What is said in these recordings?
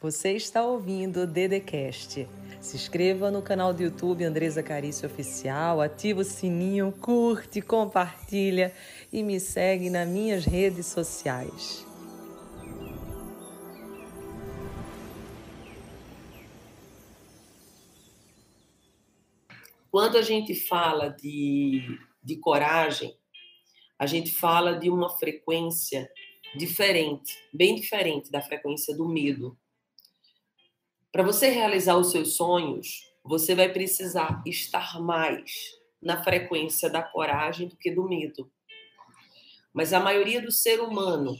Você está ouvindo o Dedecast. Se inscreva no canal do YouTube Andresa Carício Oficial, ativa o sininho, curte, compartilha e me segue nas minhas redes sociais. Quando a gente fala de, de coragem, a gente fala de uma frequência diferente, bem diferente da frequência do medo. Para você realizar os seus sonhos, você vai precisar estar mais na frequência da coragem do que do medo. Mas a maioria do ser humano,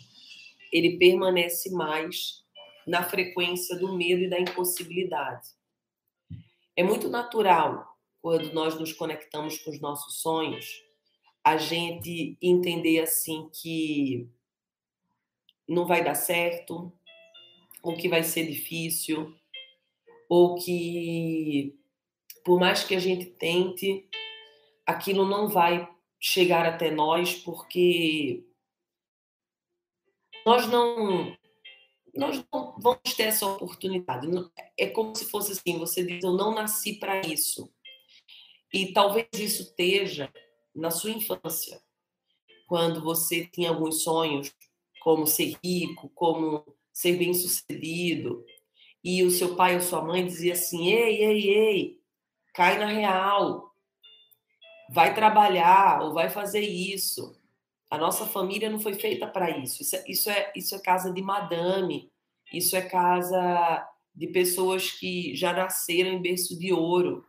ele permanece mais na frequência do medo e da impossibilidade. É muito natural quando nós nos conectamos com os nossos sonhos, a gente entender assim que não vai dar certo, ou que vai ser difícil, ou que por mais que a gente tente, aquilo não vai chegar até nós porque nós não nós não vamos ter essa oportunidade. É como se fosse assim, você diz, eu não nasci para isso. E talvez isso esteja na sua infância, quando você tinha alguns sonhos, como ser rico, como ser bem-sucedido, e o seu pai ou sua mãe dizia assim: "Ei, ei, ei, cai na real. Vai trabalhar ou vai fazer isso. A nossa família não foi feita para isso. Isso é, isso é isso é casa de madame. Isso é casa de pessoas que já nasceram em berço de ouro.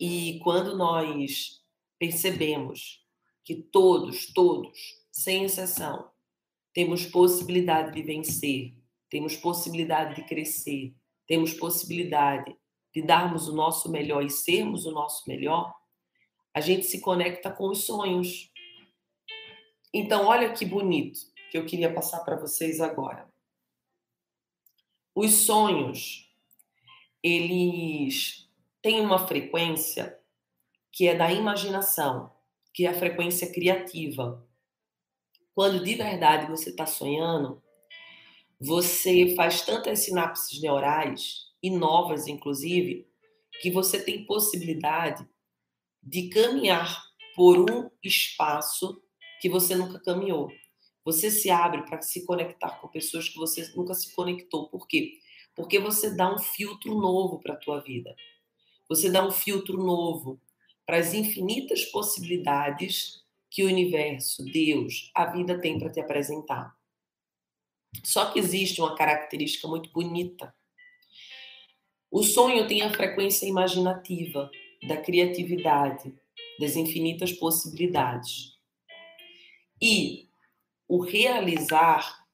E quando nós percebemos que todos, todos, sem exceção, temos possibilidade de vencer, temos possibilidade de crescer, temos possibilidade de darmos o nosso melhor e sermos o nosso melhor, a gente se conecta com os sonhos. Então, olha que bonito que eu queria passar para vocês agora. Os sonhos, eles tem uma frequência que é da imaginação, que é a frequência criativa. Quando de verdade você está sonhando, você faz tantas sinapses neurais, e novas inclusive, que você tem possibilidade de caminhar por um espaço que você nunca caminhou. Você se abre para se conectar com pessoas que você nunca se conectou. Por quê? Porque você dá um filtro novo para a tua vida. Você dá um filtro novo para as infinitas possibilidades que o universo, Deus, a vida tem para te apresentar. Só que existe uma característica muito bonita. O sonho tem a frequência imaginativa, da criatividade, das infinitas possibilidades. E o realizar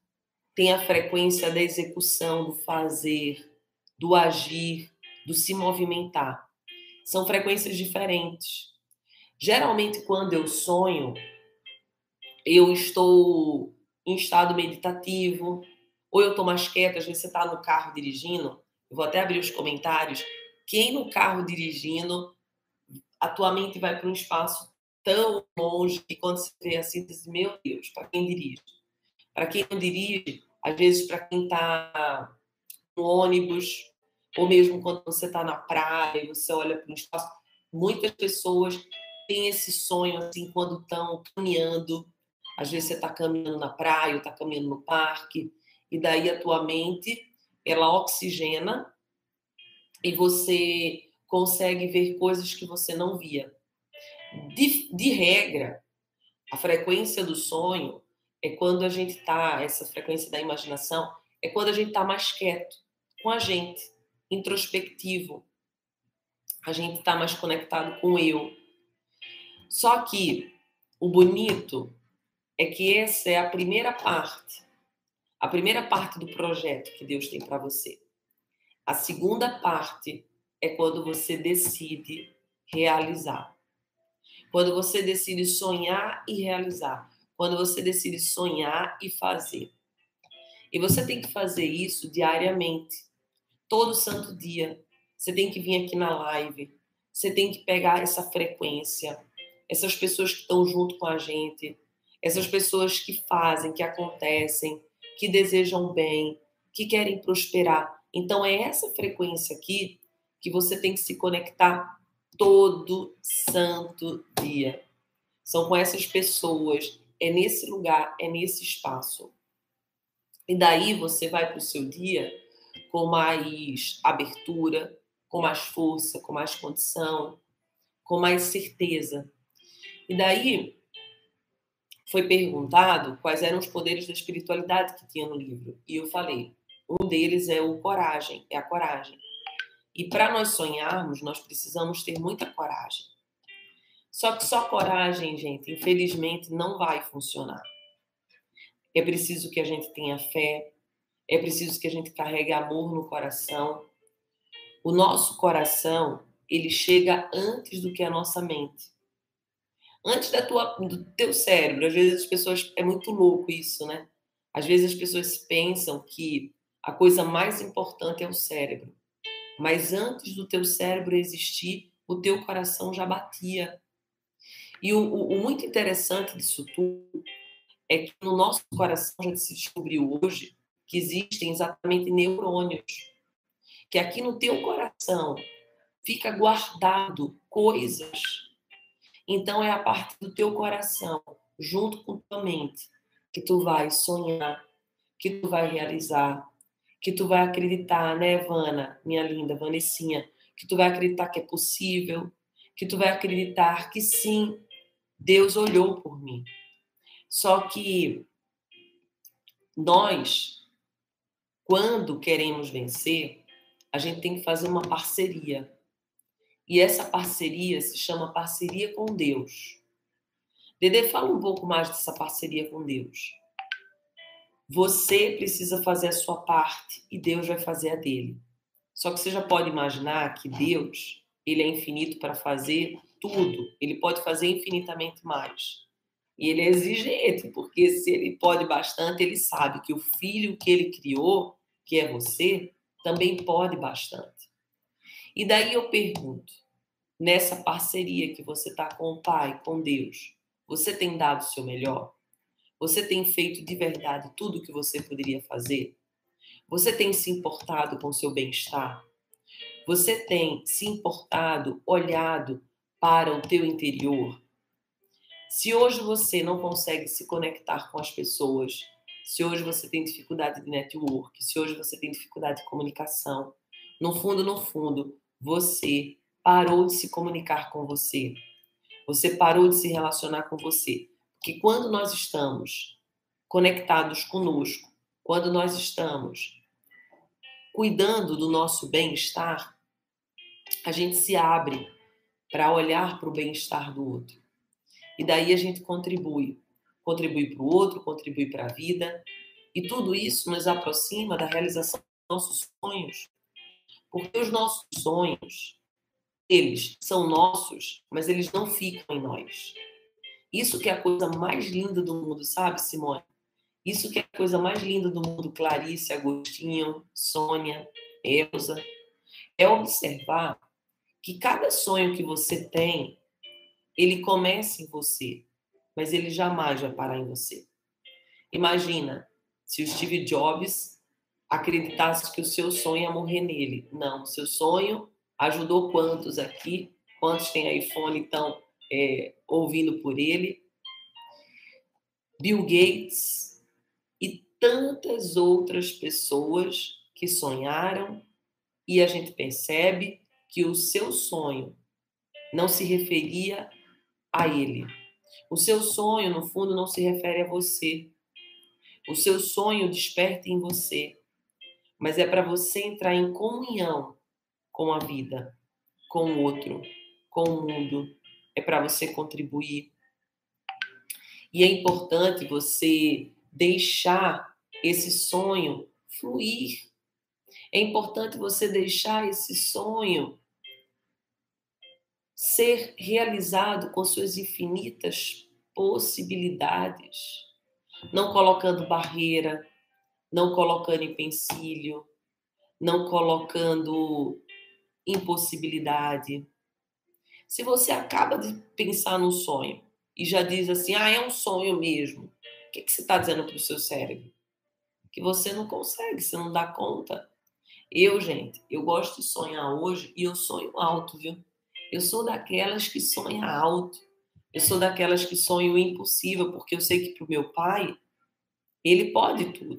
tem a frequência da execução, do fazer, do agir, do se movimentar são frequências diferentes. Geralmente, quando eu sonho, eu estou em estado meditativo, ou eu estou mais quieta, às vezes você está no carro dirigindo, eu vou até abrir os comentários. Quem no carro dirigindo, a tua mente vai para um espaço tão longe que quando você vê assim, diz, meu Deus, para quem dirige? Para quem não dirige, às vezes para quem está no ônibus, ou mesmo quando você está na praia e você olha para um espaço, muitas pessoas têm esse sonho assim quando estão caminhando. Às vezes você está caminhando na praia, está caminhando no parque, e daí a tua mente ela oxigena e você consegue ver coisas que você não via. De, de regra, a frequência do sonho é quando a gente está, essa frequência da imaginação, é quando a gente está mais quieto com a gente introspectivo. A gente está mais conectado com eu. Só que o bonito é que essa é a primeira parte, a primeira parte do projeto que Deus tem para você. A segunda parte é quando você decide realizar. Quando você decide sonhar e realizar. Quando você decide sonhar e fazer. E você tem que fazer isso diariamente todo santo dia. Você tem que vir aqui na live. Você tem que pegar essa frequência. Essas pessoas que estão junto com a gente. Essas pessoas que fazem, que acontecem, que desejam bem, que querem prosperar. Então é essa frequência aqui que você tem que se conectar todo santo dia. São com essas pessoas, é nesse lugar, é nesse espaço. E daí você vai para o seu dia com mais abertura, com mais força, com mais condição, com mais certeza. E daí foi perguntado quais eram os poderes da espiritualidade que tinha no livro. E eu falei, um deles é o coragem, é a coragem. E para nós sonharmos, nós precisamos ter muita coragem. Só que só coragem, gente, infelizmente não vai funcionar. É preciso que a gente tenha fé, é preciso que a gente carregue amor no coração. O nosso coração, ele chega antes do que a nossa mente. Antes da tua, do teu cérebro. Às vezes as pessoas. É muito louco isso, né? Às vezes as pessoas pensam que a coisa mais importante é o cérebro. Mas antes do teu cérebro existir, o teu coração já batia. E o, o, o muito interessante disso tudo é que no nosso coração já se descobriu hoje que existem exatamente neurônios. Que aqui no teu coração fica guardado coisas. Então é a parte do teu coração, junto com tua mente, que tu vai sonhar, que tu vai realizar, que tu vai acreditar, né, Vana, minha linda Vanessinha, que tu vai acreditar que é possível, que tu vai acreditar que sim, Deus olhou por mim. Só que nós quando queremos vencer, a gente tem que fazer uma parceria. E essa parceria se chama parceria com Deus. Dede, fala um pouco mais dessa parceria com Deus. Você precisa fazer a sua parte e Deus vai fazer a dele. Só que você já pode imaginar que Deus, ele é infinito para fazer tudo. Ele pode fazer infinitamente mais. E ele é exigente, porque se ele pode bastante, ele sabe que o filho que ele criou, que é você, também pode bastante. E daí eu pergunto, nessa parceria que você está com o Pai, com Deus, você tem dado o seu melhor? Você tem feito de verdade tudo o que você poderia fazer? Você tem se importado com o seu bem-estar? Você tem se importado, olhado para o teu interior? Se hoje você não consegue se conectar com as pessoas, se hoje você tem dificuldade de network, se hoje você tem dificuldade de comunicação, no fundo, no fundo, você parou de se comunicar com você. Você parou de se relacionar com você. Porque quando nós estamos conectados conosco, quando nós estamos cuidando do nosso bem-estar, a gente se abre para olhar para o bem-estar do outro. E daí a gente contribui. Contribui para o outro, contribui para a vida. E tudo isso nos aproxima da realização dos nossos sonhos. Porque os nossos sonhos, eles são nossos, mas eles não ficam em nós. Isso que é a coisa mais linda do mundo, sabe, Simone? Isso que é a coisa mais linda do mundo, Clarice, Agostinho, Sônia, Elza, é observar que cada sonho que você tem, ele começa em você, mas ele jamais vai parar em você. Imagina se o Steve Jobs acreditasse que o seu sonho ia morrer nele. Não, seu sonho ajudou quantos aqui? Quantos têm iPhone estão é, ouvindo por ele? Bill Gates e tantas outras pessoas que sonharam e a gente percebe que o seu sonho não se referia a ele. O seu sonho, no fundo, não se refere a você. O seu sonho desperta em você, mas é para você entrar em comunhão com a vida, com o outro, com o mundo. É para você contribuir. E é importante você deixar esse sonho fluir. É importante você deixar esse sonho ser realizado com suas infinitas possibilidades, não colocando barreira, não colocando empecilho, não colocando impossibilidade. Se você acaba de pensar no sonho e já diz assim, ah, é um sonho mesmo, o que, que você está dizendo para o seu cérebro? que você não consegue, você não dá conta. Eu, gente, eu gosto de sonhar hoje e eu sonho alto, viu? Eu sou daquelas que sonha alto. Eu sou daquelas que sonham o impossível, porque eu sei que para o meu pai, ele pode tudo.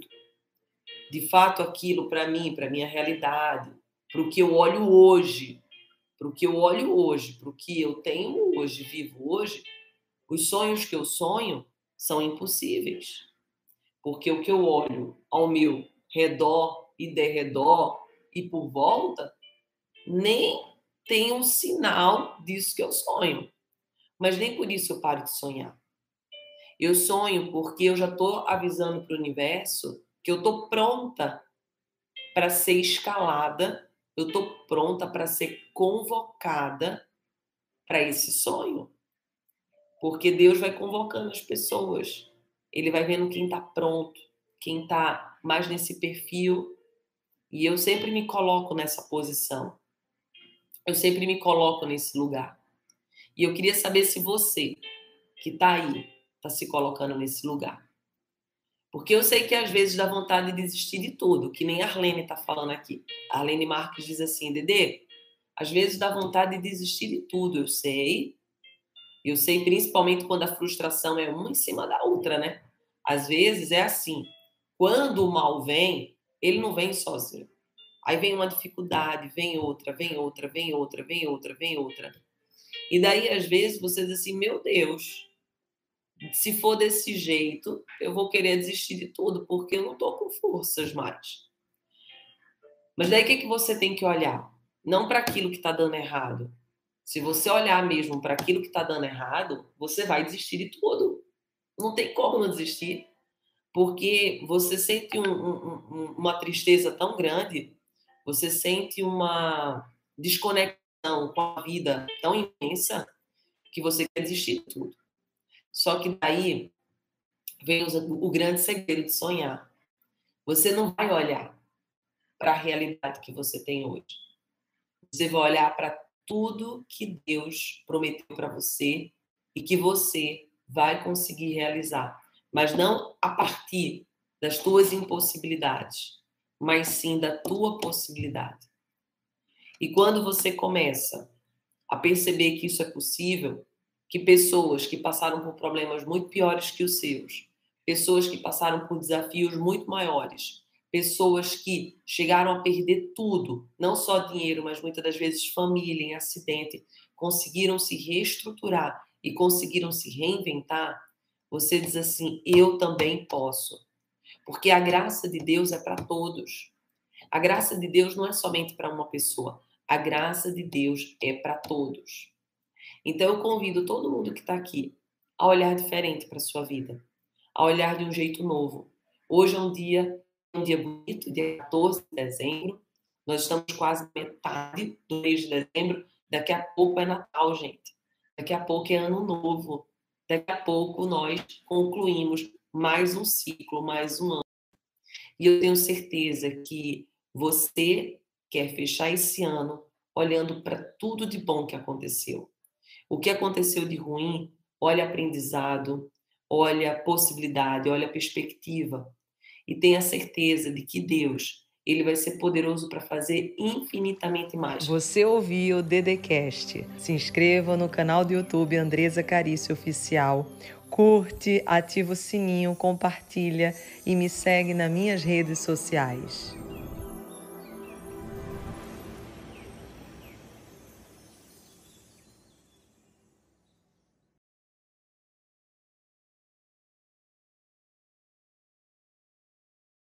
De fato, aquilo para mim, para minha realidade, para o que eu olho hoje, para o que eu olho hoje, para o que eu tenho hoje, vivo hoje, os sonhos que eu sonho são impossíveis. Porque o que eu olho ao meu redor e derredor e por volta, nem tem um sinal disso que eu sonho. Mas nem por isso eu paro de sonhar. Eu sonho porque eu já estou avisando para o universo que eu estou pronta para ser escalada, eu estou pronta para ser convocada para esse sonho. Porque Deus vai convocando as pessoas. Ele vai vendo quem está pronto, quem está mais nesse perfil. E eu sempre me coloco nessa posição. Eu sempre me coloco nesse lugar. E eu queria saber se você, que está aí, está se colocando nesse lugar. Porque eu sei que às vezes dá vontade de desistir de tudo, que nem a Arlene está falando aqui. A Arlene Marques diz assim, Dedê, às vezes dá vontade de desistir de tudo, eu sei. Eu sei principalmente quando a frustração é uma em cima da outra, né? Às vezes é assim, quando o mal vem, ele não vem sozinho. Aí vem uma dificuldade, vem outra, vem outra, vem outra, vem outra, vem outra. E daí, às vezes, você diz assim: meu Deus, se for desse jeito, eu vou querer desistir de tudo, porque eu não estou com forças mais. Mas daí o que, que você tem que olhar? Não para aquilo que está dando errado. Se você olhar mesmo para aquilo que está dando errado, você vai desistir de tudo. Não tem como não desistir. Porque você sente um, um, uma tristeza tão grande você sente uma desconexão com a vida tão imensa que você quer desistir de tudo. Só que daí vem o grande segredo de sonhar. Você não vai olhar para a realidade que você tem hoje. Você vai olhar para tudo que Deus prometeu para você e que você vai conseguir realizar, mas não a partir das tuas impossibilidades, mas sim da tua possibilidade. E quando você começa a perceber que isso é possível, que pessoas que passaram por problemas muito piores que os seus, pessoas que passaram por desafios muito maiores, pessoas que chegaram a perder tudo, não só dinheiro, mas muitas das vezes família em acidente, conseguiram se reestruturar e conseguiram se reinventar, você diz assim: eu também posso. Porque a graça de Deus é para todos. A graça de Deus não é somente para uma pessoa. A graça de Deus é para todos. Então eu convido todo mundo que está aqui a olhar diferente para a sua vida, a olhar de um jeito novo. Hoje é um dia, um dia bonito, dia 14 de dezembro. Nós estamos quase metade do mês de dezembro. Daqui a pouco é Natal, gente. Daqui a pouco é Ano Novo. Daqui a pouco nós concluímos mais um ciclo, mais um ano. E eu tenho certeza que você quer fechar esse ano olhando para tudo de bom que aconteceu. O que aconteceu de ruim, olha aprendizado, olha possibilidade, olha perspectiva. E tenha certeza de que Deus, ele vai ser poderoso para fazer infinitamente mais. Você ouviu o Dedecast. Se inscreva no canal do YouTube Andresa Carício Oficial curte, ativa o sininho, compartilha e me segue nas minhas redes sociais.